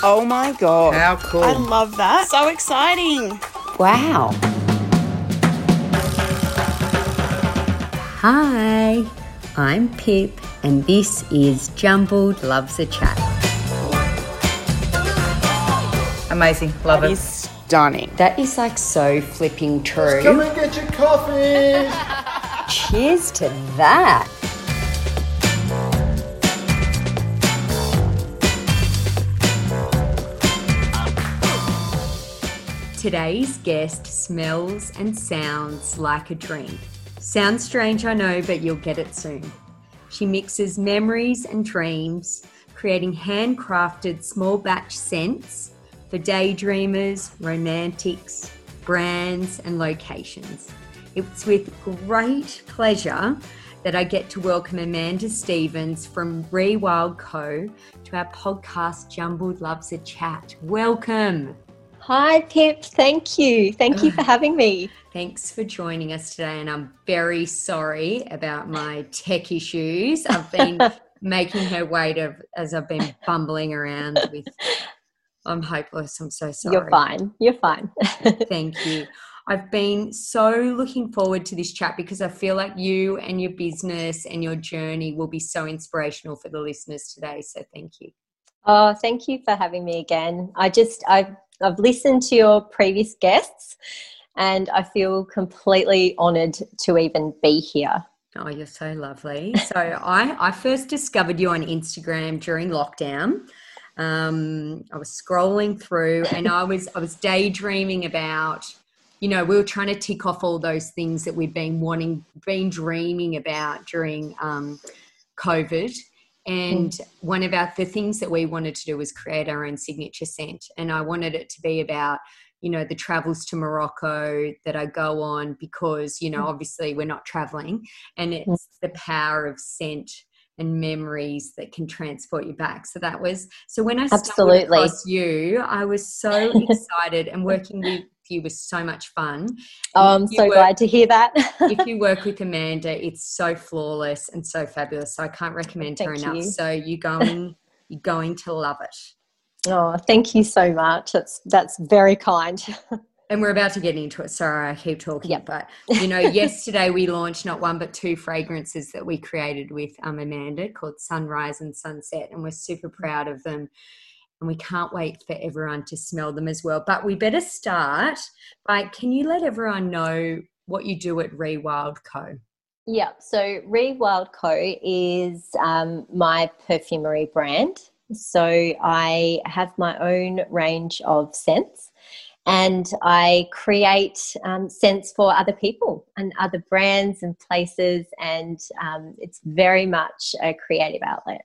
Oh my god. How cool. I love that. So exciting. Wow. Hi, I'm Pip, and this is Jumbled Loves a Chat. Amazing. Love That it. is stunning. That is like so flipping true. Come and get your coffee. Cheers to that. Today's guest smells and sounds like a dream. Sounds strange, I know, but you'll get it soon. She mixes memories and dreams, creating handcrafted small batch scents for daydreamers, romantics, brands, and locations. It's with great pleasure that I get to welcome Amanda Stevens from Rewild Co. to our podcast Jumbled Loves a Chat. Welcome. Hi, Pip. Thank you. Thank you for having me. Thanks for joining us today, and I'm very sorry about my tech issues. I've been making her wait of, as I've been bumbling around with. I'm hopeless. I'm so sorry. You're fine. You're fine. Thank you. I've been so looking forward to this chat because I feel like you and your business and your journey will be so inspirational for the listeners today. So thank you. oh, thank you for having me again. I just I've I've listened to your previous guests, and I feel completely honoured to even be here. Oh, you're so lovely. So I, I first discovered you on Instagram during lockdown. Um, I was scrolling through and I was I was daydreaming about, you know, we were trying to tick off all those things that we'd been wanting, been dreaming about during um, COVID. Hmm. And one of our the things that we wanted to do was create our own signature scent. And I wanted it to be about you know the travels to morocco that i go on because you know hmm. obviously we're not traveling. And hmm. it's the power of scent and memories that can transport you back. So that was so when i stumbled Absolutely. across you i was so excited and working with you was so much fun Oh, I'm so work- glad to hear that. if you work with Amanda, it's so flawless and so fabulous. So I can't recommend her Thank enough. you. So you're going, you're going to love it. oh, thank you so much. That's that's very kind. And we're about to get into it. Sorry, I keep talking. Yep. But you know, yesterday we launched not one but two fragrances that we created with um, Amanda called Sunrise and Sunset, and we're super proud of them. And we can't wait for everyone to smell them as well. But we better start by can you let everyone know what you do at Rewild Co? Yeah, so Rewild Co is um, my perfumery brand. So I have my own range of scents and I create um, scents for other people and other brands and places. And um, it's very much a creative outlet.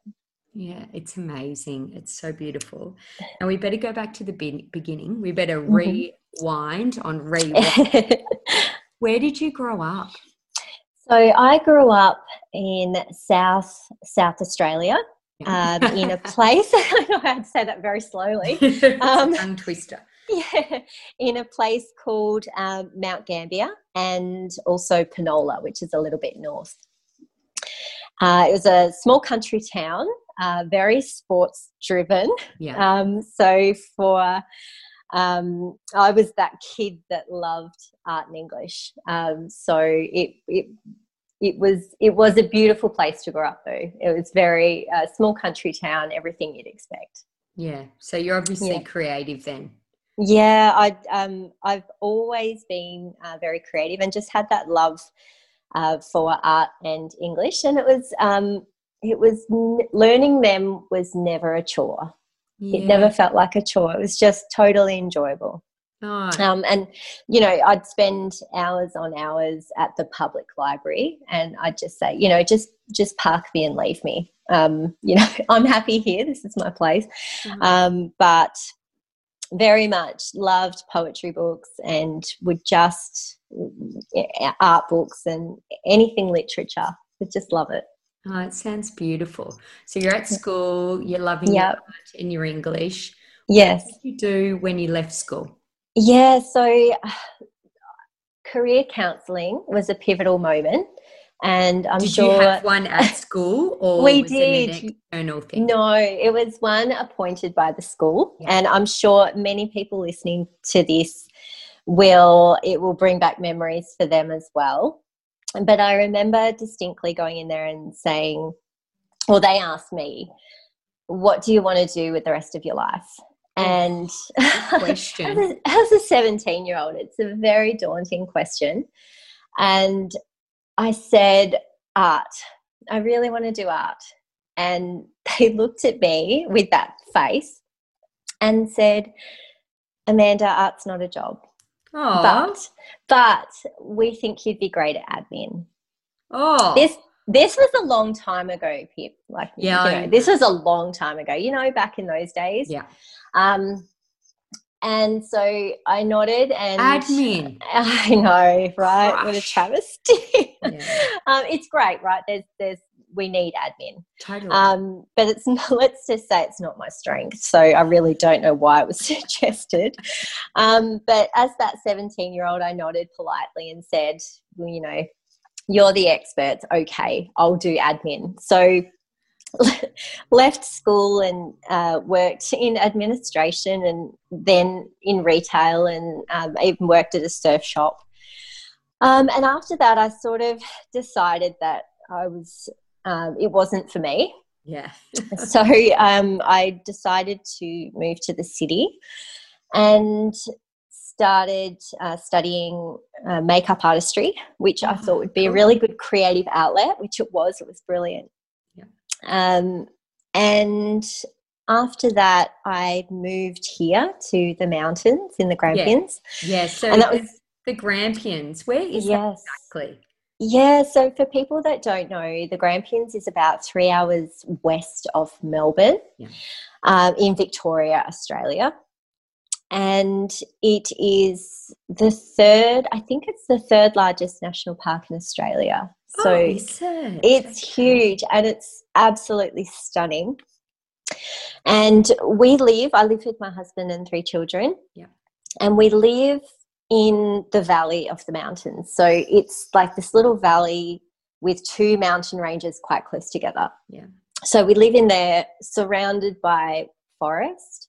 Yeah, it's amazing. It's so beautiful. And we better go back to the be- beginning. We better Mhm. rewind on rewind. Where did you grow up? So I grew up in South South Australia um, in a place. I know I had to say that very slowly. Um, Tongue twister. Yeah, in a place called um, Mount Gambier and also Penola, which is a little bit north. Uh, it was a small country town, uh, very sports driven. Yeah. Um, so for um, I was that kid that loved art and English. Um, so it it it was it was a beautiful place to grow up. Though it was very uh, small country town, everything you'd expect. yeah. So you're obviously Yeah. creative then. Yeah, I um I've always been uh, very creative and just had that love uh, for art and English, and it was um it was learning them was never a chore. Yeah. It never felt like a chore. It was just totally enjoyable. Oh, Um, and you know, I'd spend hours on hours at the public library, and I'd just say, you know, just just park me and leave me. Um, you know, I'm happy here. This is my place. Mhm. Um, but very much loved poetry books and would just yeah, art books and anything literature. Would just love it. Oh, it sounds beautiful. So you're at school, you're loving Yep. your art and your English. Yes. What did you do when you left school? Yeah, so uh, career counselling was a pivotal moment. and I'm did sure you have one at school or We was it an did. external thing? No, it was one appointed by the school, Yeah. and I'm sure many people listening to this will it will bring back memories for them as well. But I remember distinctly going in there and saying, well, they asked me, "What do you want to do with the rest of your life?" And as a- as a 17 year old, it's a very daunting question. And I said, art. I really want to do art. And they looked at me with that face and said, Amanda, art's not a job. Oh, But but we think you'd be great at admin. oh, This this was a long time ago, Pip. Like Yeah, you know, this was a long time ago. You know, back in those days. yeah. Um, and so I nodded and Admin. I know, right? What a travesty. Yeah. um, it's great, right? There's, there's, we need admin. Totally. Um, but it's let's just say it's not my strength. So I really don't know why it was suggested. Um, but as that 17 year old, I nodded politely and said, well, you know, you're the experts. Okay, I'll do admin. So left school and uh, worked in administration and then in retail and um, even worked at a surf shop. Um, and after that, I sort of decided that I was, um, it wasn't for me. yeah. So um, I decided to move to the city and started uh, studying uh, makeup artistry, which I Oh, thought would be a really good creative outlet, which it was. It was brilliant. Yeah. Um, and after that, I moved here to the mountains in the Grampians. Yeah. So And that was- the Grampians. Where is that exactly? Yeah, so for people that don't know, the Grampians is about three hours west of Melbourne Yeah. um, in Victoria, Australia. And it is the third, I think it's the third largest national park in Australia. So oh, it? it's Okay. huge and it's absolutely stunning. And we live, I live with my husband and three children. Yeah. And we live in the valley of the mountains. So it's like this little valley with two mountain ranges quite close together. Yeah. So we live in there surrounded by forest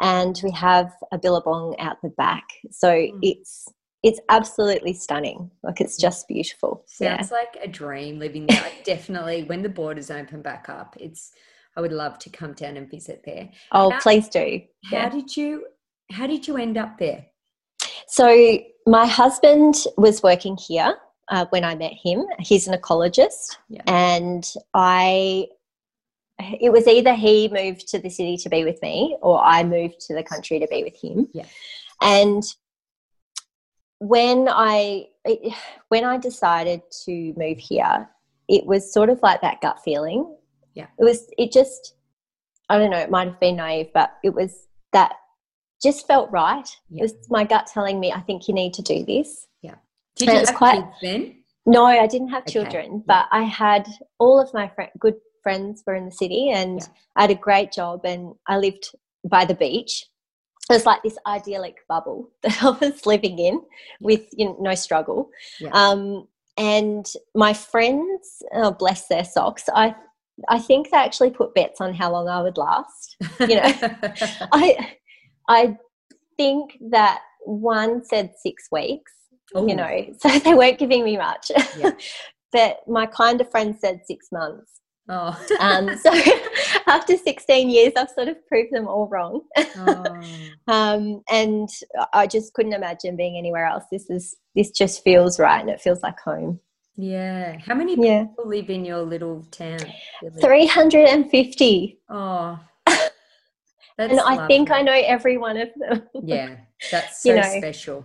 and we have a billabong out the back. So Mm. it's it's absolutely stunning. Like it's just beautiful. Yeah. Sounds like a dream living there. I definitely, when the borders open back up, it's. I would love to come down and visit there. Oh, How- please do. How Yeah. did you? How did you end up there? So my husband was working here uh, when I met him. He's an ecologist, Yeah. and I. It was either he moved to the city to be with me, or I moved to the country to be with him. Yeah. And when I when I decided to move here, it was sort of like that gut feeling. Yeah. It was. It just. I don't know. It might have been naive, but it was that just felt right. Yeah. It was my gut telling me, I think you need to do this. Yeah. Did And you have quite- kids then? No, I didn't have Okay, children, yeah. but I had all of my fri good friends were in the city, and Yeah. I had a great job, and I lived by the beach. It was like this idyllic bubble that I was living in, with you know, no struggle. Um, and my friends, oh, bless their socks, I I think they actually put bets on how long I would last. You know, I I think that one said six weeks Ooh. you know, so they weren't giving me much. Yeah. but my kind of friend said six months. Oh. Um, so after 16 years, I've sort of proved them all wrong. oh. Um, and I just couldn't imagine being anywhere else. This is this just feels right, and it feels like home. Yeah. How many Yeah, people live in your little town? Billy? 350, Oh. That's and I think I know every one of them. Yeah, that's so You know, special.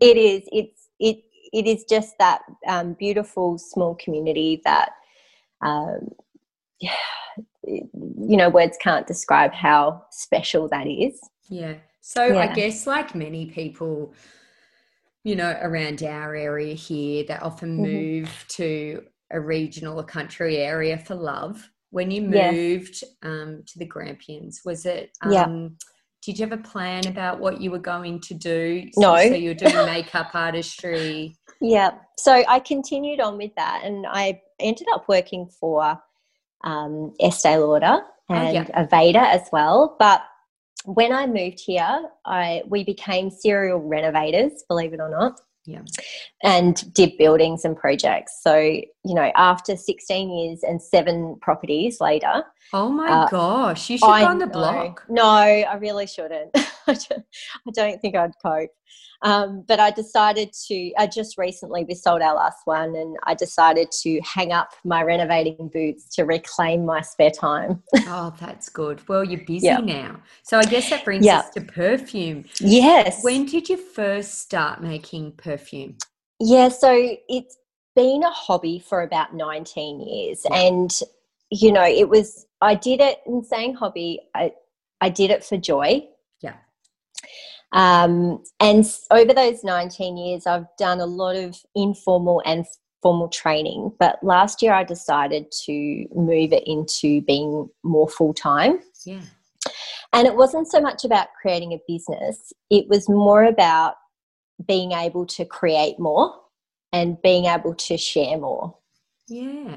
it is. It's it. It is just that um, beautiful small community that, um, yeah, you know, words can't describe how special that is. Yeah. So I guess like many people, you know, around our area here, they often Mhm. move to a regional or country area for love. When you Yeah. moved um, to the Grampians, was it? Um, Yeah. Did you have a plan about what you were going to do? No. So you're doing makeup artistry. yeah. So I continued on with that, and I ended up working for um, Estee Lauder and yeah. Aveda as well. But when I moved here, I we became serial renovators, believe it or not. Yeah. And did buildings and projects. So, you know, after 16 years and seven properties later, Oh my Uh, gosh, you should I go on the block. No, I really shouldn't. I don't- think I'd cope. Um, but I decided to, I just recently, we sold our last one and I decided to hang up my renovating boots to reclaim my spare time. Oh, that's good. Well, you're busy Yeah. now. So I guess that brings Yeah. us to perfume. yes. When did you first start making perfume? Yeah, so it's been a hobby for about 19 years. Yeah. And, you know, it was, I did it in saying hobby, I, I did it for joy. Um, and over those 19 years, I've done a lot of informal and formal training. But last year, I decided to move it into being more full time. Yeah. And it wasn't so much about creating a business, it was more about being able to create more and being able to share more. Yeah.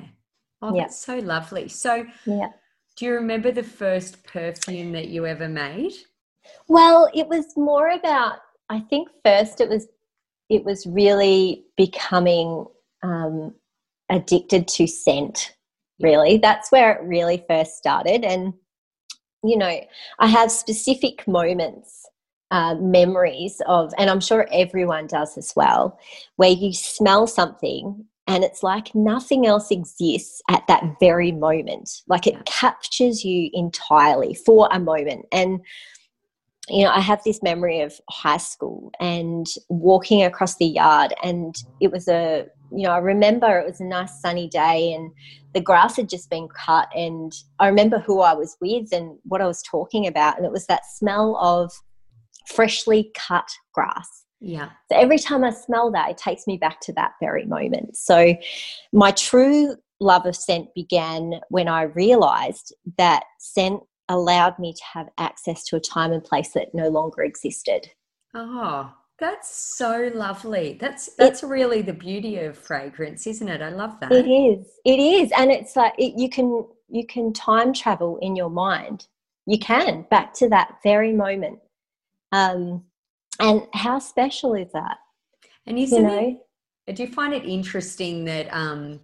Oh, Yeah. that's so lovely. So, Yeah. do you remember the first perfume that you ever made? Well, it was more about I think first it was it was really becoming um, addicted to scent. Really, that's where it really first started, and you know, I have specific moments, uh, memories of, and I'm sure everyone does as well, where you smell something and it's like nothing else exists at that very moment. Like it captures you entirely for a moment, and you know, I have this memory of high school and walking across the yard, and it was a, you know, I remember it was a nice sunny day, and the grass had just been cut, and I remember who I was with and what I was talking about, and it was that smell of freshly cut grass. Yeah. So every time I smell that, it takes me back to that very moment. So my true love of scent began when I realized that scent allowed me to have access to a time and place that no longer existed. Oh, that's so lovely. That's that's really the beauty of fragrance, isn't it? I love that. It is. It is, and it's like it, you can you can time travel in your mind. You can back to that very moment. Um, and how special is that? And You isn't know, it? Do you find it interesting that um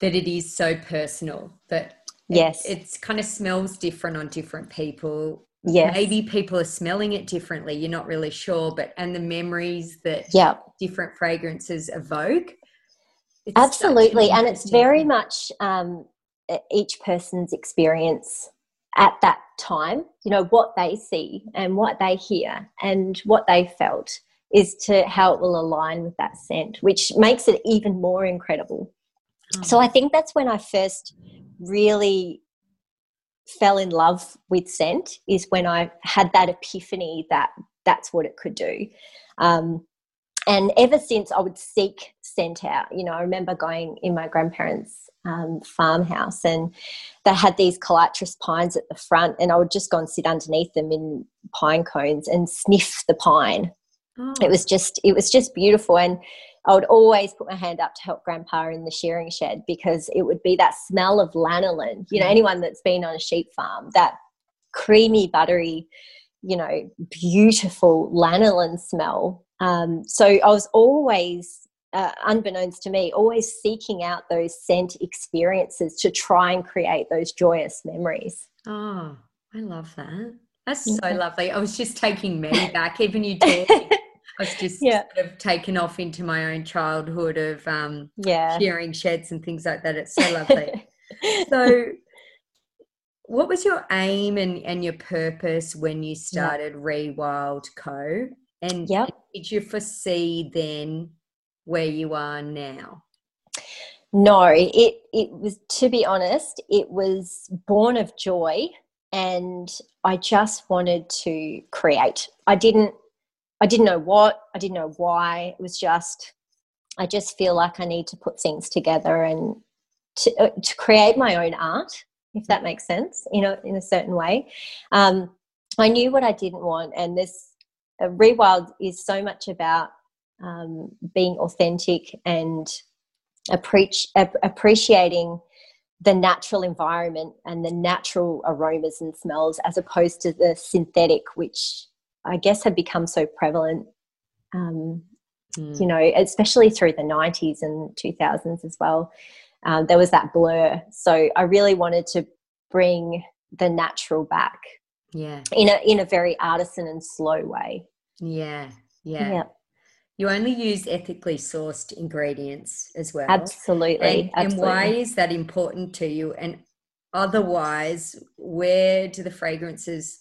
that it is so personal that it- yes, it's kind of smells different on different people. yes, Maybe people are smelling it differently. You're not really sure, but and the memories that yeah. different fragrances evoke. Such an Absolutely, and it's very much um, each person's experience at that time. You know what they see and what they hear and what they felt is to how it will align with that scent, which makes it even more incredible. So Oh, I think that's when I first really fell in love with scent is when I had that epiphany that that's what it could do. Um, and ever since I would seek scent out, you know, I remember going in my grandparents' um, farmhouse and they had these Callitris pines at the front and I would just go and sit underneath them in pine cones and sniff the pine oh, it was just it was just beautiful and i would always put my hand up to help grandpa in the shearing shed because it would be that smell of lanolin you know Mm. anyone that's been on a sheep farm that creamy buttery you know beautiful lanolin smell um, so i was always uh, unbeknownst to me always seeking out those scent experiences to try and create those joyous memories oh, I love that. That's so lovely. I was just taking me back, even you talking. I was just Yeah. sort of taken off into my own childhood of um, yeah shearing sheds and things like that. It's so lovely. so, what was your aim and, and your purpose when you started Rewild Co? And Yep. did you foresee then where you are now? No, it it was to be honest, it was born of joy and I just wanted to create. I didn't I didn't know what, I didn't know why. It was just I just feel like I need to put things together and to, uh, to create my own art, if that makes sense, you know, in a certain way. Um, I knew what I didn't want, and this uh, Rewild is so much about um, being authentic and appreci- ap- appreciating the natural environment and the natural aromas and smells as opposed to the synthetic, which I guess have become so prevalent, um, Mm. you know, especially through the 90s and 2000s as well. Um, there was that blur. So I really wanted to bring the natural back Yeah. in a in a very artisan and slow way. Yeah. Yeah. Yeah, You only use ethically sourced ingredients as well. absolutely. And, and why is that important to you? And otherwise, where do the fragrances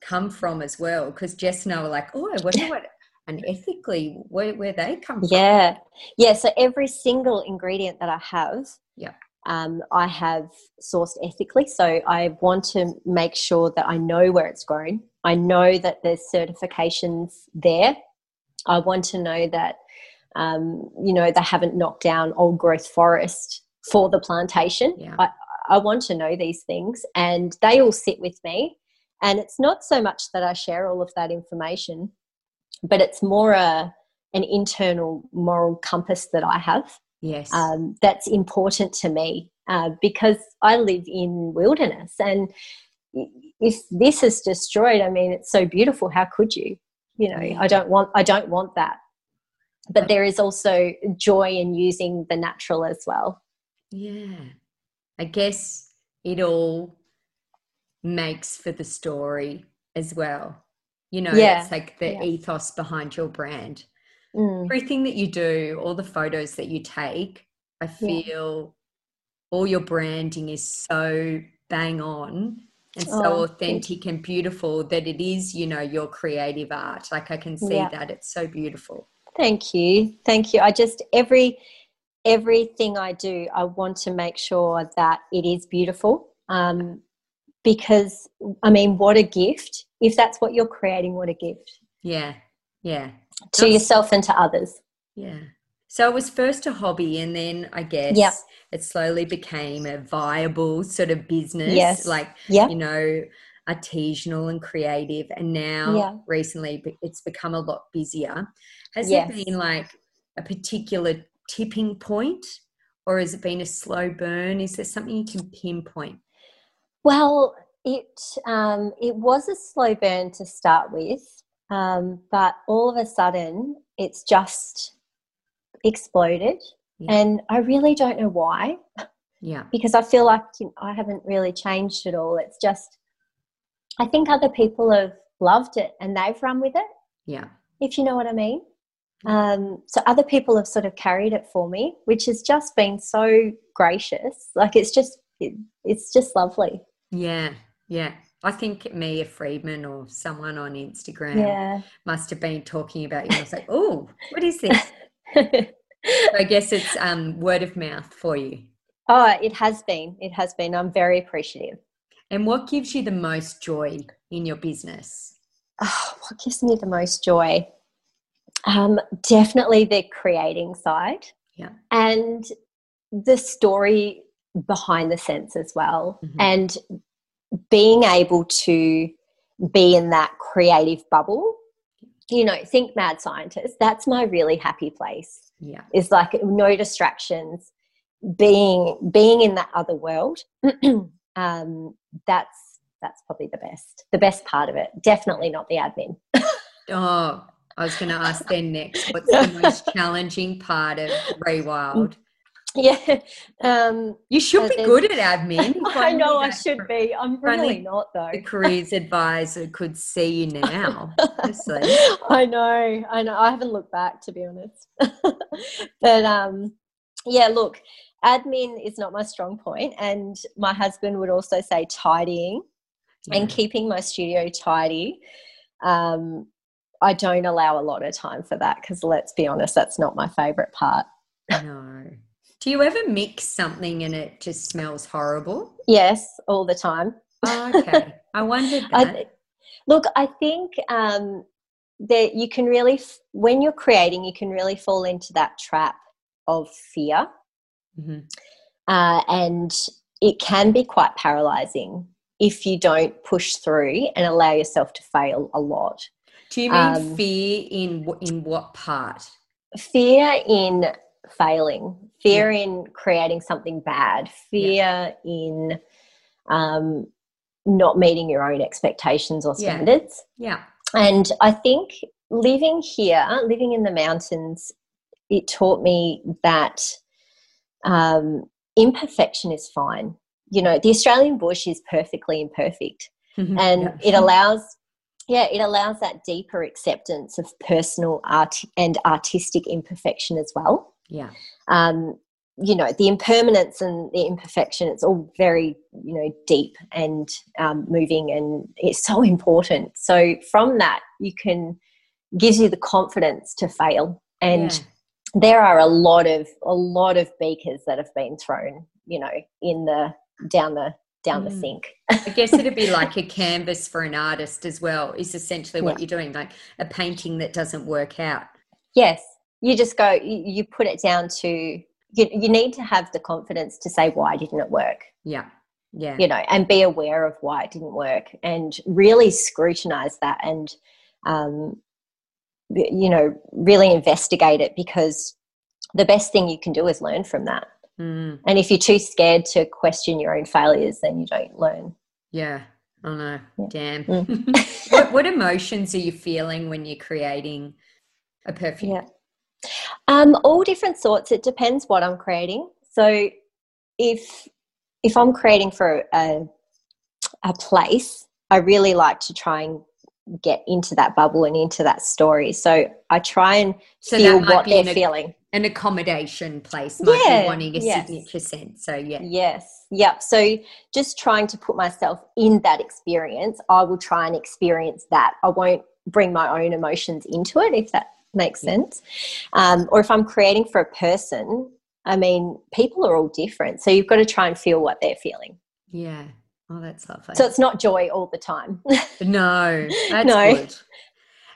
come from as well? Because Jess and I were like, oh, I wonder what, and ethically, where, where they come from. Yeah, yeah. So every single ingredient that I have, Yeah. um, I have sourced ethically. So I want to make sure that I know where it's grown. I know that there's certifications there. I want to know that, um, you know, they haven't knocked down old growth forest for the plantation. Yeah. I, I want to know these things, and they all sit with me. And it's not so much that I share all of that information, but it's more a an internal moral compass that I have Yes. um, that's important to me uh, because I live in wilderness. And if this is destroyed, I mean, it's so beautiful. How could you? You know, I don't want. I don't want that. But But- there is also joy in using the natural as well. Yeah. I guess it all makes for the story as well. You know, Yeah, it's like the yeah. ethos behind your brand. Mm, Everything that you do, all the photos that you take, I Yeah. feel all your branding is so bang on and so Oh, authentic and beautiful that it is, you know, your creative art. Like I can see Yeah. that. It's so beautiful. Thank you. Thank you. I just every everything I do, I want to make sure that it is beautiful. Um, because I mean, what a gift! If that's what you're creating, what a gift Yeah. Yeah. to That's- yourself and to others. Yeah. So it was first a hobby, and then I guess Yeah. it slowly became a viable sort of business. Yes. Like, Yeah. you know, artisanal and creative. And now Yeah. recently it's become a lot busier. Has Yes. there been like a particular tipping point, or has it been a slow burn? Is there something you can pinpoint? Well, it um, it was a slow burn to start with, um, but all of a sudden, it's just exploded, Yeah. and I really don't know why. Yeah. because I feel like you know, I haven't really changed at all. It's just, I think other people have loved it and they've run with it, Yeah. if you know what I mean. Um, so other people have sort of carried it for me, which has just been so gracious. Like it's just, it, it's just lovely. Yeah. Yeah. I think Mia Freedman or someone on Instagram Yeah. must have been talking about you. I was like, oh, what is this? I guess it's um, word of mouth for you. oh, it has been. It has been. I'm very appreciative. And what gives you the most joy in your business? Oh, what gives me the most joy? Um, definitely the creating side. Yeah. And the story behind the sense as well. Mhm. And being able to be in that creative bubble. You know, think mad scientist. That's my really happy place. Yeah. Is like no distractions, being being in that other world. um, that's that's probably the best. The best part of it. Definitely not the admin. Oh, I was going to ask then next. What's the most challenging part of Rewild? Yeah. Um, You should Uh, be good at admin. I know I should be. I'm really not though. The careers advisor could see you now. I know, I know. I haven't looked back to be honest. but um, yeah, look, admin is not my strong point, and my husband would also say tidying and keeping my studio tidy. Um, I don't allow a lot of time for that because let's be honest, that's not my favorite part. No. Do you ever mix something and it just smells horrible? Yes, all the time. Oh, okay. I wondered I that. th- look, I think um, that you can really, f- when you're creating, you can really fall into that trap of fear, Mhm. uh, and it can be quite paralyzing if you don't push through and allow yourself to fail a lot. Do you mean Um, fear in in what part? fear in failing, fear in creating something bad, fear in um, not meeting your own expectations or standards. Yeah. And I think living here, living in the mountains, it taught me that um, imperfection is fine. You know, the Australian bush is perfectly imperfect, and Yeah. it allows, yeah, it allows that deeper acceptance of personal art and artistic imperfection as well. Yeah. Um, you know, the impermanence and the imperfection, it's all very, you know, deep and um, moving and it's so important. So from that, you can, gives you the confidence to fail. And Yeah. there are a lot of, a lot of beakers that have been thrown, you know, in the, down the, down the Mm. sink. I guess it'd be like a canvas for an artist as well, is essentially what Yeah. you're doing, like a painting that doesn't work out. Yes. You just go, you, you put it down to, you, you need to have the confidence to say, why didn't it work? Yeah. Yeah. you know, and be aware of why it didn't work and really scrutinize that and, um, you know, really investigate it because the best thing you can do is learn from that. Mm, And if you're too scared to question your own failures, then you don't learn. yeah. Oh know Yeah. Damn. Mm. what, what emotions are you feeling when you're creating a perfume? Yeah. Um, all different sorts. It depends what I'm creating. So if if I'm creating for a a place, I really like to try and get into that bubble and into that story. So I try and So feel what they're in a- feeling. An accommodation place might Yeah, be wanting a yes. signature scent. So yeah. Yes. Yep. So just trying to put myself in that experience, I will try and experience that. I won't bring my own emotions into it, if that makes sense. Um, or if I'm creating for a person, I mean, people are all different. So you've got to try and feel what they're feeling. Yeah. Oh, that's lovely. So it's not joy all the time. No, that's No. good.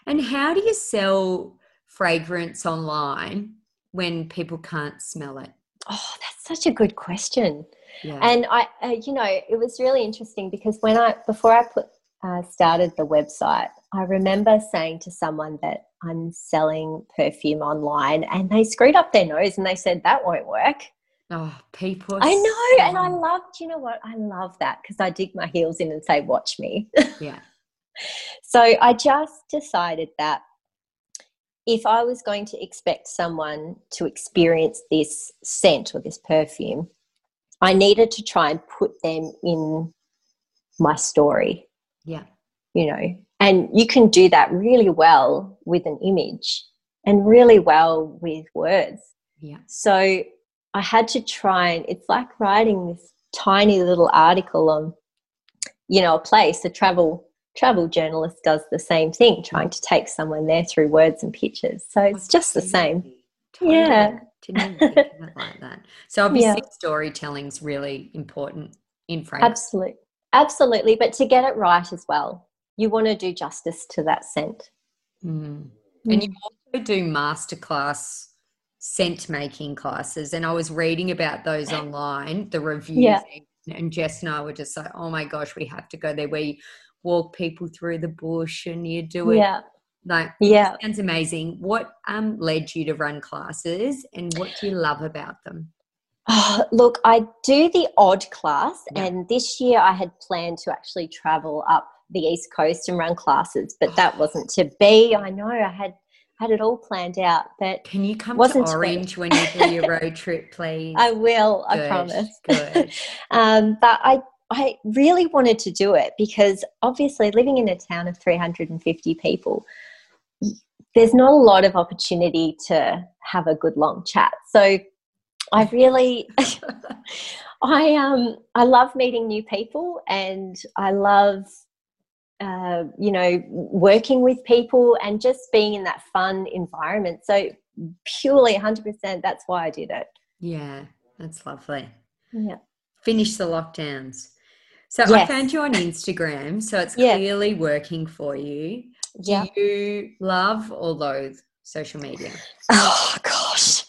And how do you sell fragrance online when people can't smell it? oh, that's such a good question. Yeah. And I, uh, you know, it was really interesting because when I, before I put, uh, started the website, I remember saying to someone that I'm selling perfume online and they screwed up their nose and they said, that won't work. oh, people. I know. And I loved, you know what? I love that because I dig my heels in and say, watch me. Yeah. So I just decided that if I was going to expect someone to experience this scent or this perfume, I needed to try and put them in my story, Yeah. you know. And you can do that really well with an image and really well with words. Yeah. So I had to try and it's like writing this tiny little article on, you know, a place. A travel travel journalist does the same thing, trying to take someone there through words and pictures. So it's just the same. Totally. Yeah. Like that. So obviously Yeah. storytelling's really important in fragrance. Absolutely. Absolutely. But to get it right as well, you want to do justice to that scent. Mm. And you also do masterclass scent making classes. And I was reading about those online, the reviews. Yeah. And Jess and I were just like, oh my gosh, we have to go there where you walk people through the bush and you do it. Yeah. Like, Yeah. sounds amazing. What um, led you to run classes and what do you love about them? Oh, look, I do the odd class, Yeah. and this year I had planned to actually travel up the east coast and run classes, but that wasn't to be. I know I had had it all planned out, but Can you come Wasn't to. Orange when you do your road trip, please? I will. I promise. Good. Um, but I I really wanted to do it because obviously living in a town of 350 people, there's not a lot of opportunity to have a good long chat. So I really I um I love meeting new people and I love uh, you know working with people and just being in that fun environment. So purely 100% that's why I did it. Yeah, that's lovely. Yeah. Finish the lockdowns. So I found you on Instagram, so it's Yeah. clearly working for you. Do Yeah. you love or loathe social media? Oh gosh.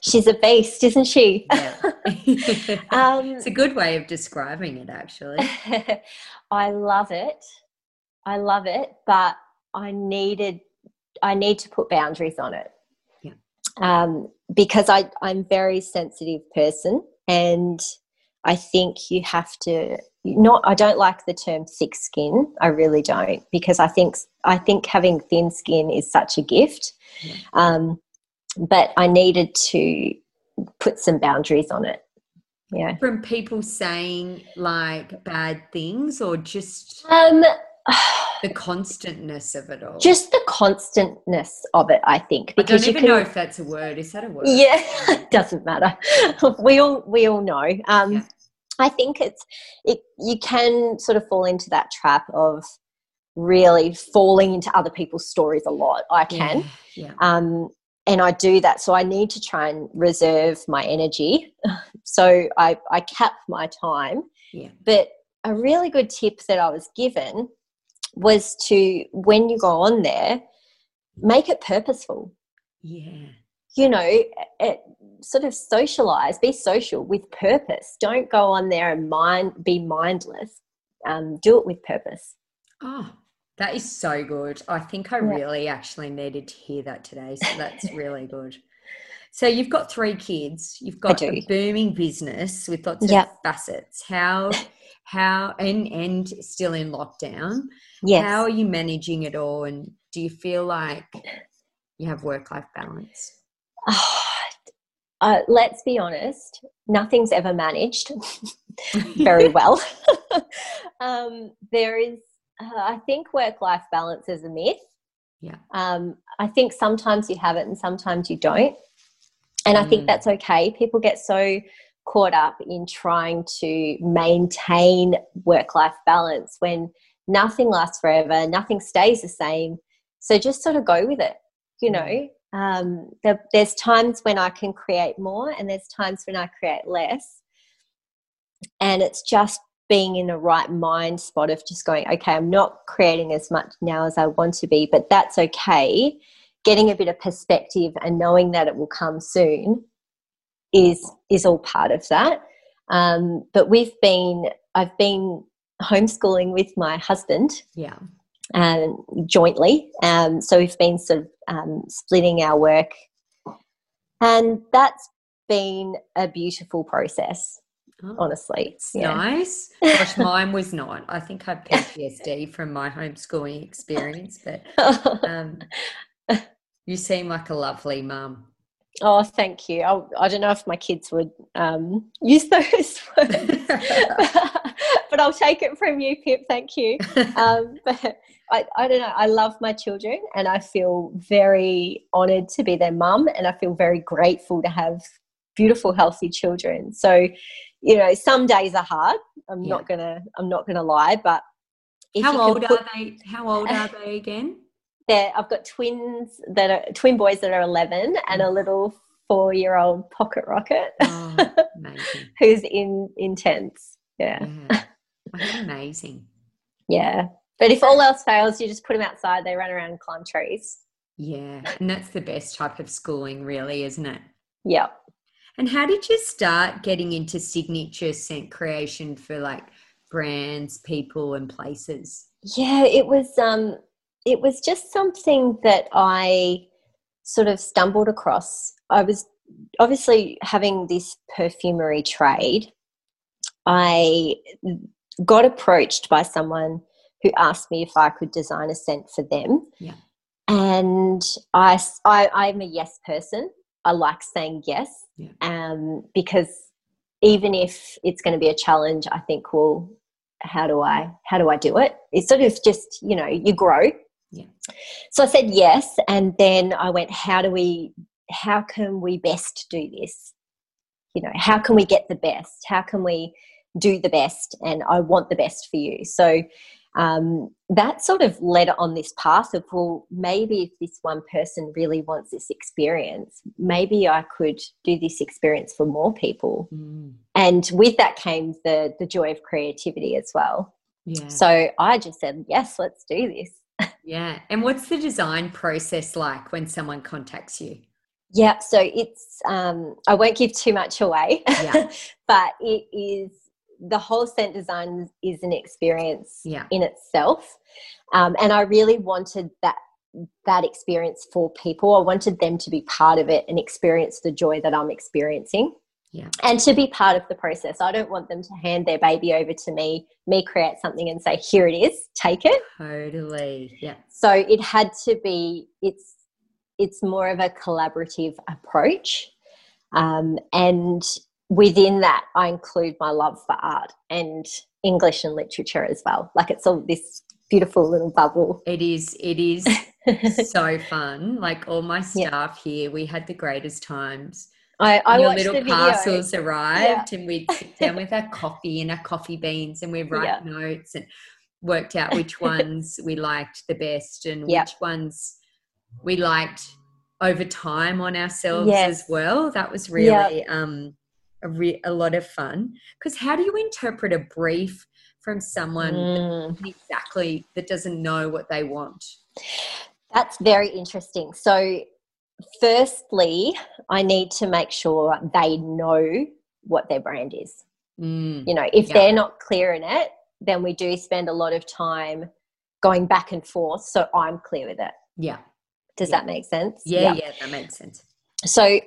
She's a beast, isn't she? Yeah. um it's a good way of describing it, actually. I love it. I love it, but I needed I need to put boundaries on it. Yeah. um, because I, I'm very sensitive person and I think you have to not I don't like the term thick skin. I really don't because I think I think having thin skin is such a gift. Yeah. Um, but I needed to put some boundaries on it. Yeah. From people saying like bad things or just um the constantness of it all. Just the constantness of it, I think. Because I don't even can, know if that's a word. Is that a word? Yeah, it doesn't matter. we all we all know. Um, yeah. I think it's it. You can sort of fall into that trap of really falling into other people's stories a lot. I can. Yeah. yeah. Um, and I do that. So I need to try and reserve my energy. So I, I cap my time. Yeah. But a really good tip that I was given was to, when you go on there, make it purposeful. Yeah. You know, it, sort of socialize, be social with purpose. Don't go on there and mind, be mindless. Um, do it with purpose. Oh, that is so good. I think I yeah. really actually needed to hear that today. So that's really good. So you've got three kids. You've got a booming business with lots yep. of facets. How how and and still in lockdown. Yes. How are you managing it all and do you feel like you have work life balance? uh, let's be honest, nothing's ever managed very well. um, there is uh, I think work life balance is a myth. Yeah. Um, I think sometimes you have it and sometimes you don't. And mm. I think mm. that's okay. People get so caught up in trying to maintain work life balance when nothing lasts forever, nothing stays the same. So just sort of go with it. You know, mm. um, there, there's times when I can create more and there's times when I create less. And it's just being in the right mind spot of just going, okay, I'm not creating as much now as I want to be, but that's okay. Getting a bit of perspective and knowing that it will come soon is is all part of that. Um, but we've been, I've been homeschooling with my husband. Yeah. Um, jointly. Um, so we've been sort of um, splitting our work. And that's been a beautiful process. Oh, honestly. Yeah. Nice. Gosh, mine was not. I think I have PTSD from my homeschooling experience, but um, you seem like a lovely mum. Oh, thank you. I, I don't know if my kids would um, use those words, but I'll take it from you, Pip. Thank you. Um, but I, I don't know. I love my children and I feel very honoured to be their mum and I feel very grateful to have beautiful, healthy children. So you know, some days are hard. I'm yeah. not gonna I'm not gonna lie, but how old put, are they? How old are they again? There, I've got twins that are twin boys that are 11 and a little four year old pocket rocket oh, who's in intense. Yeah, yeah. amazing. yeah, but if all else fails, you just put them outside. They run around and climb trees. Yeah, and that's the best type of schooling, really, isn't it? Yeah. And how did you start getting into signature scent creation for like brands, people, and places? Yeah, it was um, it was just something that I sort of stumbled across. I was obviously having this perfumery trade. I got approached by someone who asked me if I could design a scent for them. Yeah. And I, I, I'm a yes person. I like saying yes yeah. um, because even if it's going to be a challenge, I think, well, how do I how do I do it? It's sort of just you know you grow. Yeah. So I said yes, and then I went, how do we how can we best do this? You know, how can we get the best? How can we do the best? And I want the best for you. So um, that sort of led on this path of well maybe if this one person really wants this experience maybe i could do this experience for more people mm. and with that came the the joy of creativity as well yeah so i just said yes let's do this yeah and what's the design process like when someone contacts you yeah so it's um i won't give too much away yeah. but it is the whole scent design is an experience yeah. in itself. Um, and I really wanted that that experience for people. I wanted them to be part of it and experience the joy that I'm experiencing. Yeah. And to be part of the process. I don't want them to hand their baby over to me, me create something and say, here it is, take it. Totally. Yeah. So it had to be, it's, it's more of a collaborative approach. Um, and within that, I include my love for art and English and literature as well. Like it's all this beautiful little bubble. It is. It is so fun. Like all my staff yeah. here, we had the greatest times. I, I Your little the video. parcels arrived, and we'd sit down with our coffee and our coffee beans, and we'd write Yeah. notes and worked out which ones we liked the best and Yeah. which ones we liked over time on ourselves Yes. as well. That was really um, a, re- a lot of fun. Because how do you interpret a brief from someone Mm. exactly that doesn't know what they want? That's very interesting. So, firstly, I need to make sure they know what their brand is. Mm, You know, if Yeah. they're not clear in it, then we do spend a lot of time going back and forth so I'm clear with it. yeah. Does Yeah. that make sense? yeah, yeah, that makes sense. So,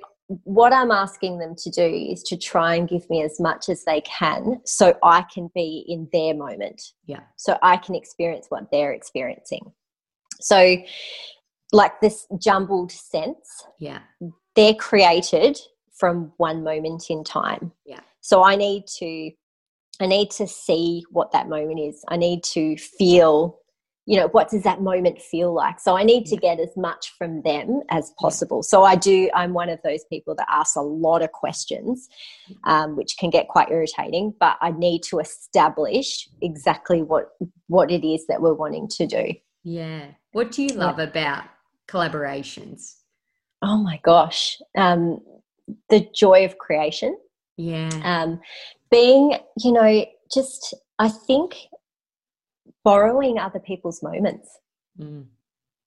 what I'm asking them to do is to try and give me as much as they can so I can be in their moment. Yeah. So I can experience what they're experiencing. So, like this jumbled sense, Yeah, they're created from one moment in time. Yeah. So I need to I need to see what that moment is. I need to feel you know what does that moment feel like so i need to get as much from them as possible so i do i'm one of those people that asks a lot of questions um, which can get quite irritating but i need to establish exactly what what it is that we're wanting to do yeah. What do you love about collaborations? oh my gosh um, the joy of creation Yeah, um, being you know just i think borrowing other people's moments mm.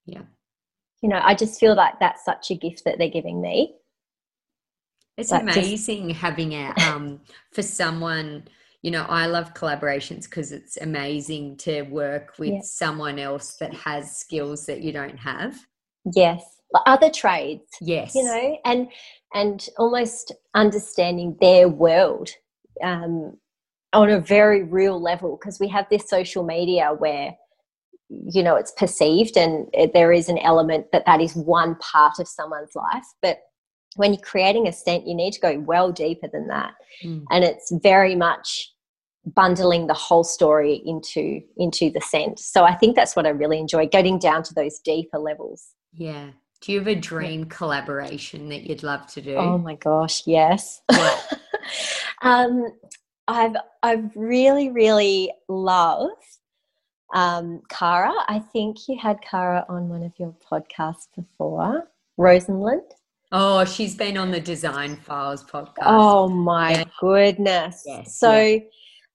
yeah. you know i just feel like that's such a gift that they're giving me It's Like just- amazing having a um for someone. You know, I love collaborations because it's amazing to work with Yeah. someone else that has skills that you don't have. Yes. Other trades Yes, you know and and almost understanding their world um, on a very real level because we have this social media where you know it's perceived and it, there is an element that that is one part of someone's life. But when you're creating a scent you need to go well deeper than that. Mm. and it's very much bundling the whole story into into the scent. So i think that's what i really enjoy getting down to those deeper levels yeah. Do you have a dream collaboration that you'd love to do? Oh my gosh, yes. um, I've I've really really love um, Kara. I think you had Kara on one of your podcasts before, Rosenlund. Oh, she's been on the Design Files podcast. Oh my Yeah. goodness! Yes, so, yeah.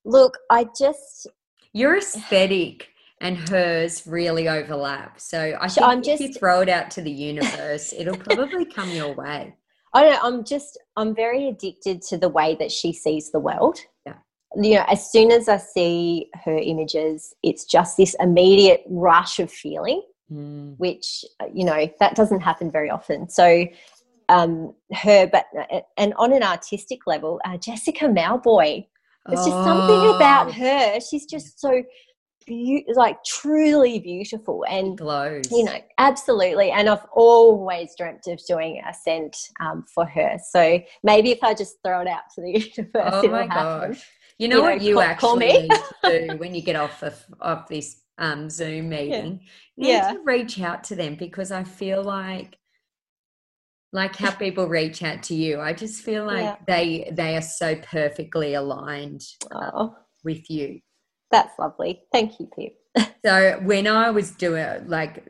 look, I just Your aesthetic and hers really overlap. So I think I'm if you just- throw it out to the universe, it'll probably come your way. I don't know, I'm just I'm very addicted to the way that she sees the world. Yeah. You know, as soon as I see her images, it's just this immediate rush of feeling, Mm. which you know that doesn't happen very often. So, um, her, but and on an artistic level, uh, Jessica Mauboy. There's just something about Oh, her. She's just so, beau- like truly beautiful, and glows. you know absolutely and i've always dreamt of doing a scent um, for her so maybe if i just throw it out to the universe Oh my happen gosh. You know You what know, you call- actually call me. need to do when you get off of, of this um, Zoom meeting? You need Yeah. to reach out to them because I feel like like how people reach out to you. I just feel like Yeah. they they are so perfectly aligned uh, oh with you. That's lovely thank you pip So when I was doing like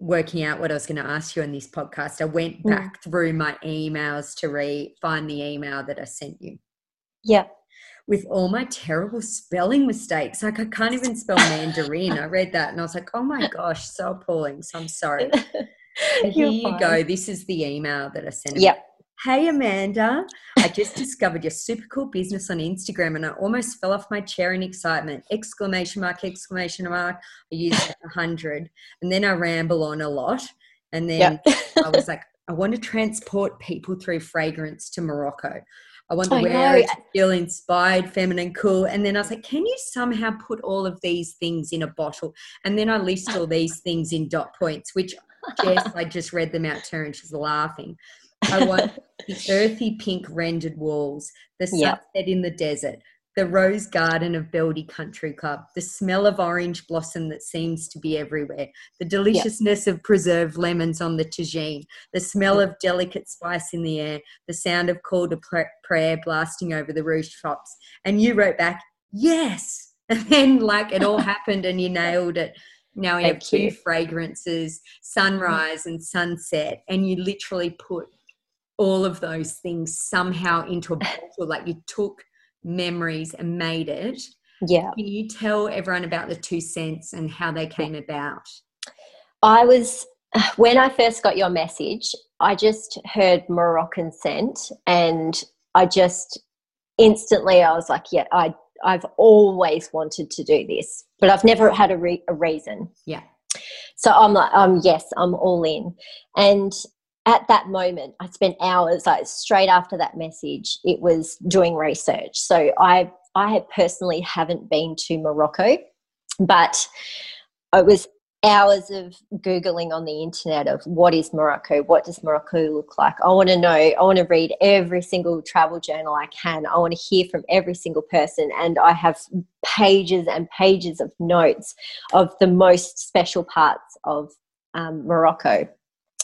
working out what I was going to ask you on this podcast, I went Mm. back through my emails to re find the email that I sent you yeah with all my terrible spelling mistakes. Like I can't even spell Mandarin. I read that and I was like, oh my gosh, so appalling. So I'm sorry. Here You're you go. This is the email that I sent. yep Hey Amanda, I just discovered your super cool business on Instagram and I almost fell off my chair in excitement. Exclamation mark, exclamation mark. I used like a hundred. And then I ramble on a lot. And then Yep. I was like, I want to transport people through fragrance to Morocco. I want to I wear it to feel inspired, feminine, cool. And then I was like, can you somehow put all of these things in a bottle? And then I list all these things in dot points, which Jess, I just read them out to her and she's laughing. I want the earthy pink rendered walls, the sunset in the desert, the rose garden of Beldi Country Club, the smell of orange blossom that seems to be everywhere, the deliciousness of preserved lemons on the tagine, the smell of delicate spice in the air, the sound of call to pr- prayer blasting over the rooftops. And you wrote back, yes. And then, like, it all happened and you nailed it. Now we have two you. fragrances, sunrise and sunset, and you literally put all of those things somehow into a bottle. Like you took memories and made it. Yeah. Can you tell everyone about the two scents and how they came about? I was when I first got your message, I just heard Moroccan scent and I just instantly I was like, yeah, I I've always wanted to do this, but I've never had a, re- a reason. Yeah. So I'm like, um, yes, I'm all in. And at that moment, I spent hours, like straight after that message, it was doing research. So I, I personally haven't been to Morocco, but it was hours of googling on the internet of what is Morocco, what does Morocco look like. I want to know. I want to read every single travel journal I can. I want to hear from every single person, and I have pages and pages of notes of the most special parts of um, Morocco.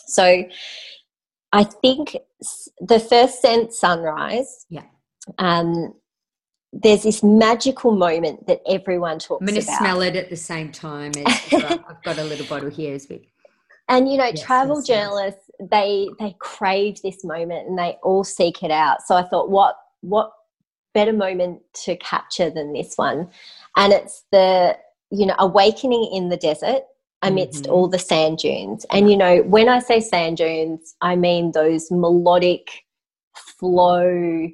So I think the first scent, sunrise. Yeah. Um, there's this magical moment that everyone talks about. I'm going to about. smell it at the same time. As, I've got a little bottle here as we. and you know Yes, travel journalists they they crave this moment and they all seek it out so i thought what what better moment to capture than this one and it's the you know awakening in the desert amidst Mhm. all the sand dunes and you know when i say sand dunes i mean those melodic flow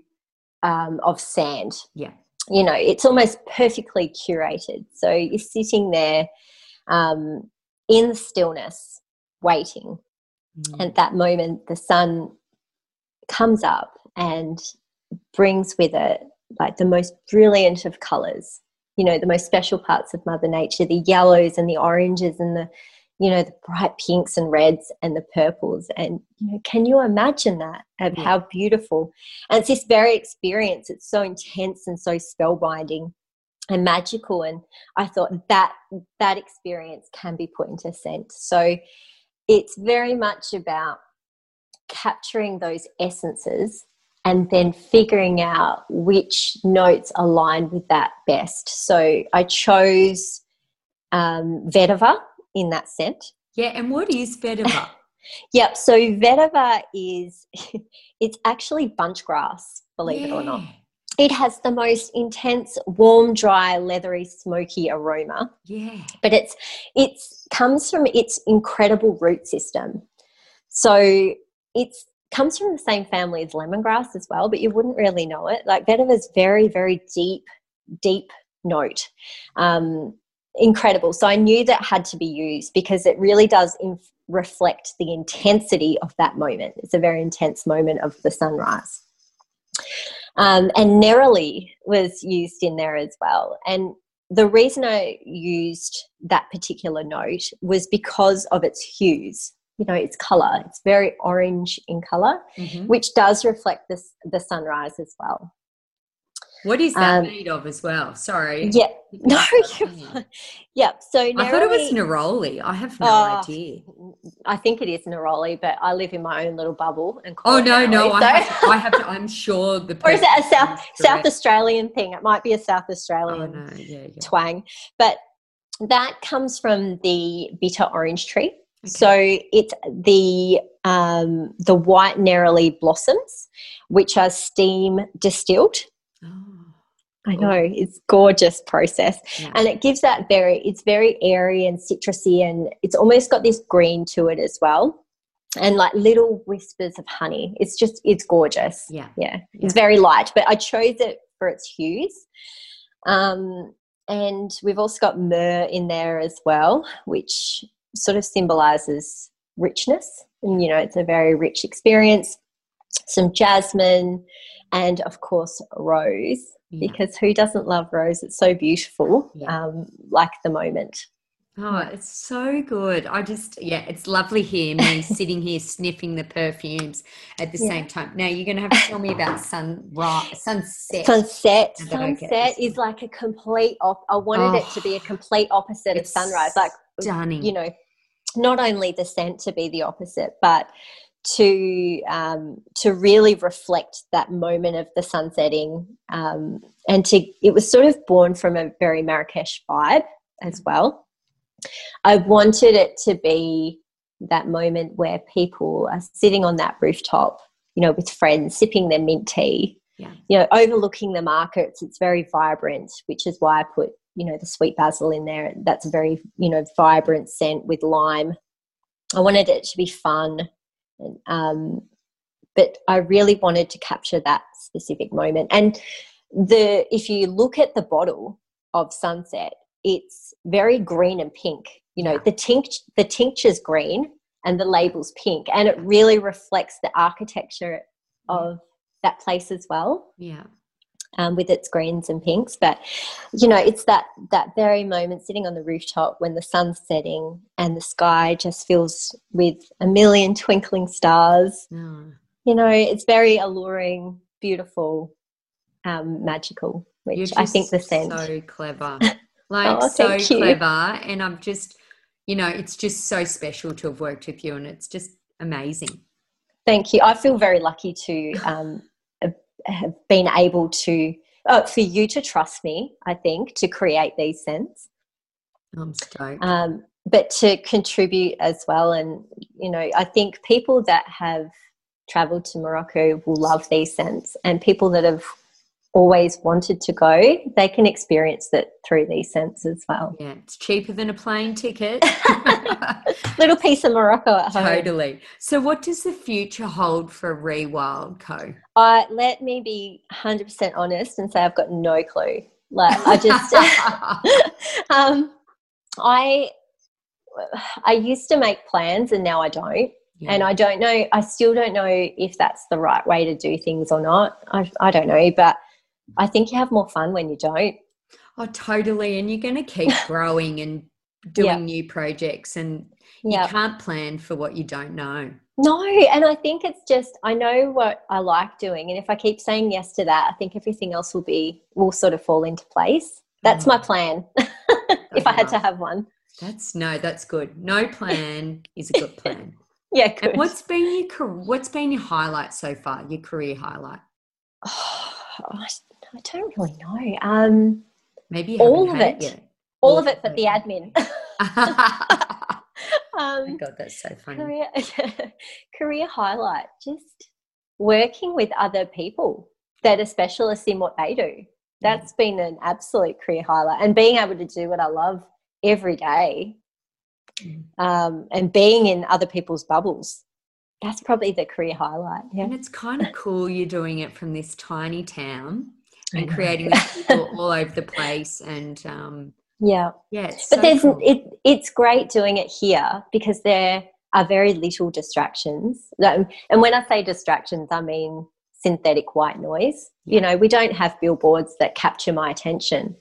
um, of sand Yeah. you know it's almost perfectly curated so you're sitting there um, in the stillness waiting Mm. and at that moment the sun comes up and brings with it like the most brilliant of colors you know the most special parts of mother nature the yellows and the oranges and the you know the bright pinks and reds and the purples. And you know can you imagine that of Yeah. how beautiful? And it's this very experience. It's so intense and so spellbinding and magical. And i thought that that experience can be put into scent. So it's very much about capturing those essences and then figuring out which notes align with that best. So I chose um, vetiver in that scent. Yeah, and what is vetiver? Yep. So vetiver is it's actually bunch grass, believe it or not. It has the most intense, warm, dry, leathery, smoky aroma. Yeah. but it's it's comes from its incredible root system. So it's comes from the same family as lemongrass as well, but you wouldn't really know it. Like vetiver very very deep deep note. Um, incredible. So I knew that had to be used because it really does inf- reflect the intensity of that moment. It's a very intense moment of the sunrise. Um, and neroli was used in there as well. And the reason I used that particular note was because of its hues. You know, its color. It's very orange in color, Mhm. which does reflect this the sunrise as well. What is that Um, made of as well? Sorry. Yeah. No, Yeah. So I thought it was neroli- neroli. I have no Oh, idea. I think it is neroli, but I live in my own little bubble and call Oh no, no, neroli, I have, to, I have to. I'm sure the. or is it a South South. Australian thing? It might be a South Oh Australian no, yeah, yeah. twang, but that comes from the bitter orange tree. So it's the um, the white neroli blossoms, which are steam distilled. Oh, I know it's gorgeous process, yeah. and it gives that very. It's very airy and citrusy, and it's almost got this green to it as well. and like little whispers of honey. It's just it's gorgeous. Yeah. Yeah, it's very light, but I chose it for its hues. Um, and we've also got myrrh in there as well, which sort of symbolizes richness. And, you know, it's a very rich experience. Some jasmine, and of course, rose, Yeah. because who doesn't love rose? It's so beautiful, Yeah. um, like the moment. Oh, it's so good. I just, yeah, it's lovely here, me sitting here sniffing the perfumes at the Yeah. same time. Now, you're going to have to tell me about sunrise, sunset. Sunset, Now that I get sunset is like a complete op- I wanted it to be a complete opposite of Oh, sunrise. Like Stunning. you know, not only the scent to be the opposite, but to um, to really reflect that moment of the sun setting, um, and to it was sort of born from a very Marrakesh vibe as well. I wanted it to be that moment where people are sitting on that rooftop, you know, with friends, sipping their mint tea, Yeah. you know, overlooking the markets. It's very vibrant, which is why I put, you know, the sweet basil in there. That's a very, you know, vibrant scent with lime. I wanted it to be fun. and, Um, but I really wanted to capture that specific moment. And the if you look at the bottle of sunset, it's very green and pink. You know, the tinct the tincture's green and the label's pink, and it really reflects the architecture of that place as well yeah. Um, with its greens and pinks. But you know, it's that that very moment sitting on the rooftop when the sun's setting and the sky just fills with a million twinkling stars. No. You know, it's very alluring, beautiful, um, magical. Which I think the scent. So clever. Like, Oh, so you. clever. And I'm just, you know, it's just so special to have worked with you and it's just amazing. Thank you. I feel very lucky to um, have- been able to, uh, for you to trust me, I think, to create these scents. I'm stoked. um, but to contribute as well. And, you know, I think people that have traveled to Morocco will love these scents, and people that have always wanted to go, they can experience it through these scents as well. yeah, it's cheaper than a plane ticket. Little piece of Morocco at home. totally. So, what does the future hold for Rewild Co? Uh, let me be 100% honest and say I've got no clue. Like, I just. um, I I used to make plans and now I don't. Yeah. And I don't know, I still don't know if that's the right way to do things or not. I, I don't know, but I think you have more fun when you don't. oh, totally. And you're going to keep growing and doing Yeah. new projects, and you can't plan for what you don't know. No, and I think it's just, I know what I like doing. And if I keep saying yes to that, I think everything else will be, will sort of fall into place. That's my Mm. plan, if I had to have one. That's no, that's good. No plan is a good plan. Yeah, good. And what's been your car- what's been your highlight so far? Your career highlight? Oh, I I don't really know. Um, Maybe All of had it. yet. all of it but the admin. oh my um, god, that's so funny. career, career highlight just working with other people that are specialists in what they do that's been an absolute career highlight and being able to do what i love every day Mm. um, and being in other people's bubbles that's probably the career highlight yeah And it's kind of cool you're doing it from this tiny town and creating people all over the place. And um, yeah. Yeah, it's but so there's cool. it, it's great doing it here because there are very little distractions. And when i say distractions i mean synthetic white noise. You know we don't have billboards that capture my attention.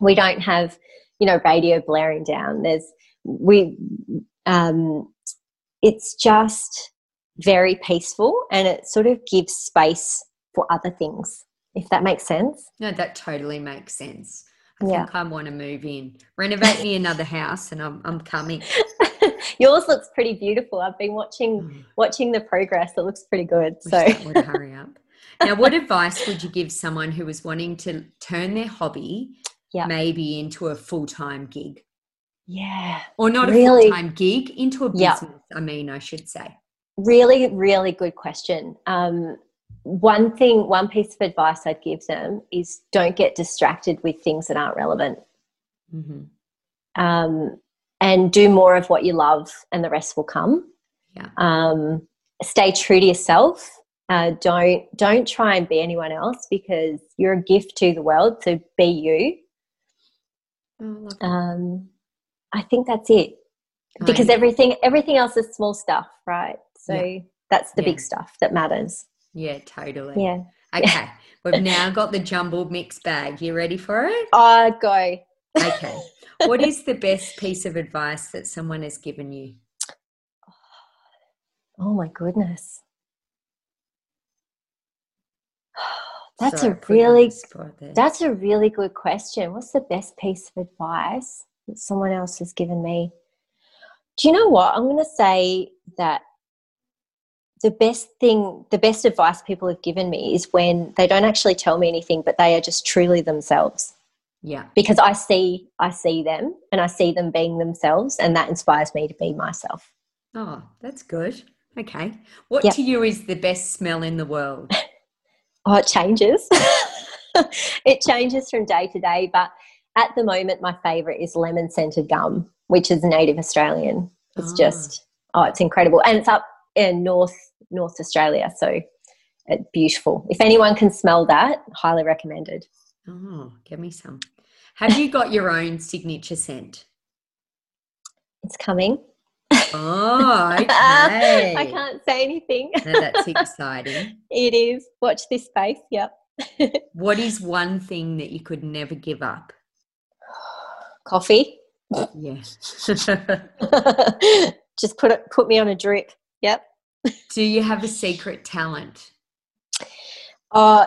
We don't have you know radio blaring down. There's we um it's just very peaceful and it sort of gives space for other things if that makes sense. No, that totally makes sense. I Yeah. think I want to move in, renovate me another house, and I'm I'm coming. yours looks pretty beautiful i've been watching Mm. watching the progress it looks pretty good Wish so would hurry up. Now, what advice would you give someone who was wanting to turn their hobby Yeah. maybe into a full time gig? yeah Or not a full time gig, into a business, I mean, I should say. really really good question um, one thing one piece of advice i'd give them is don't get distracted with things that aren't relevant hmm um, and do more of what you love and the rest will come Yeah. Um, stay true to yourself. Uh, don't don't try and be anyone else because you're a gift to the world. So be you. Oh. Um, I think that's it because everything everything else is small stuff, right? So Yeah. that's the Yeah. big stuff that matters. Yeah, totally. Yeah. Okay, we've now got the jumbled mixed bag. You ready for it? Uh, go. Okay. what is the best piece of advice that someone has given you? Oh my goodness. That's Sorry, a I put you on really the spot there. that's a really good question. What's the best piece of advice that someone else has given me? Do you know what? I'm going to say that the best thing, the best advice people have given me is when they don't actually tell me anything, but they are just truly themselves. yeah. Because I see, I see them, and I see them being themselves, and that inspires me to be myself. Oh, that's good. Okay. What Yep. to you is the best smell in the world? Oh, it changes. it changes from day to day, but at the moment, my favourite is lemon scented gum, which is native Australian. It's Ah. just oh, it's incredible, and it's up in North North Australia, so it's beautiful. If anyone can smell that, highly recommended. Oh, give me some. Have you got your own signature scent? It's coming. Oh, okay. I can't say anything. Now that's exciting. it is. Watch this space. Yep. What is one thing that you could never give up? Coffee. Yes. Just put it. Put me on a drip. Yep. Do you have a secret talent? Uh,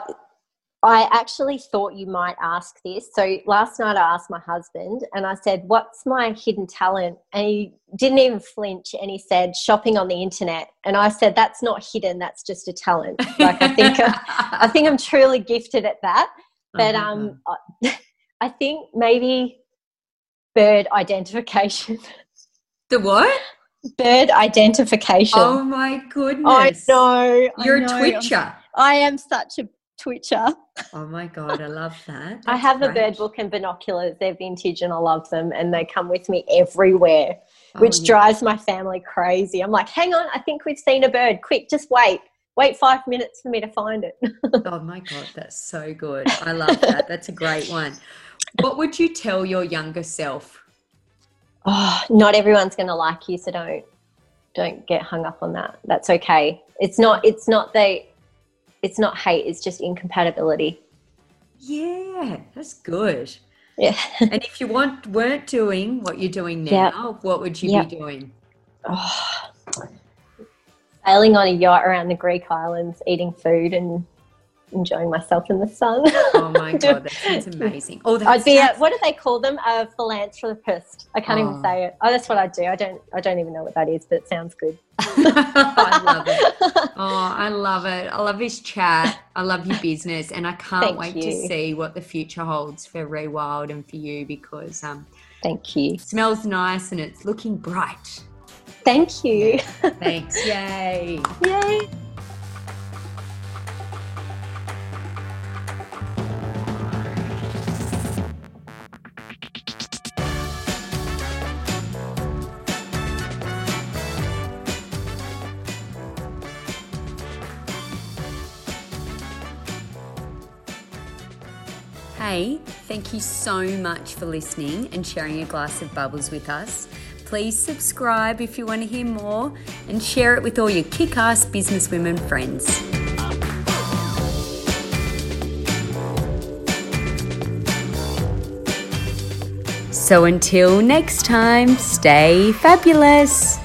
I actually thought you might ask this. So last night I asked my husband and I said, What's my hidden talent? And he didn't even flinch and he said, Shopping on the internet. And I said, That's not hidden, that's just a talent. Like I think I think I'm truly gifted at that. But um I- I think maybe bird identification. the what? Bird identification. Oh my goodness! I know. You're know. a twitcher. I am such a twitcher. Oh my god, I love that. I have a bird book and binoculars. They're vintage and I love them and they come with me everywhere, oh which Oh, yeah. drives my family crazy. I'm like, hang on, I think we've seen a bird. Quick, just wait. Wait five minutes for me to find it. Oh my god, that's so good. I love that. That's a great one. What would you tell your younger self? Oh, not everyone's gonna like you, so don't don't get hung up on that. That's okay. It's not it's not the it's not hate, it's just incompatibility. Yeah, that's good. Yeah. And if you want weren't doing what you're doing now, Yep. what would you Yep. be doing? Oh, sailing on a yacht around the Greek islands, eating food and enjoying myself in the sun. Oh my god, that sounds amazing. Oh, that's I'd be a, what do they call them? A philanthropist. I can't Oh. even say it. Oh, that's what I do. I don't. I don't even know what that is, but it sounds good. I love it. Oh, I love it. I love this chat. I love your business, and I can't Thank wait to see what the future holds for Rewild and for you because um, Thank you. smells nice and it's looking bright. Thank you. Thanks. Yay. Yay. Thank you so much for listening and sharing a glass of bubbles with us. Please subscribe if you want to hear more and share it with all your kick ass businesswomen friends. So until next time, stay fabulous.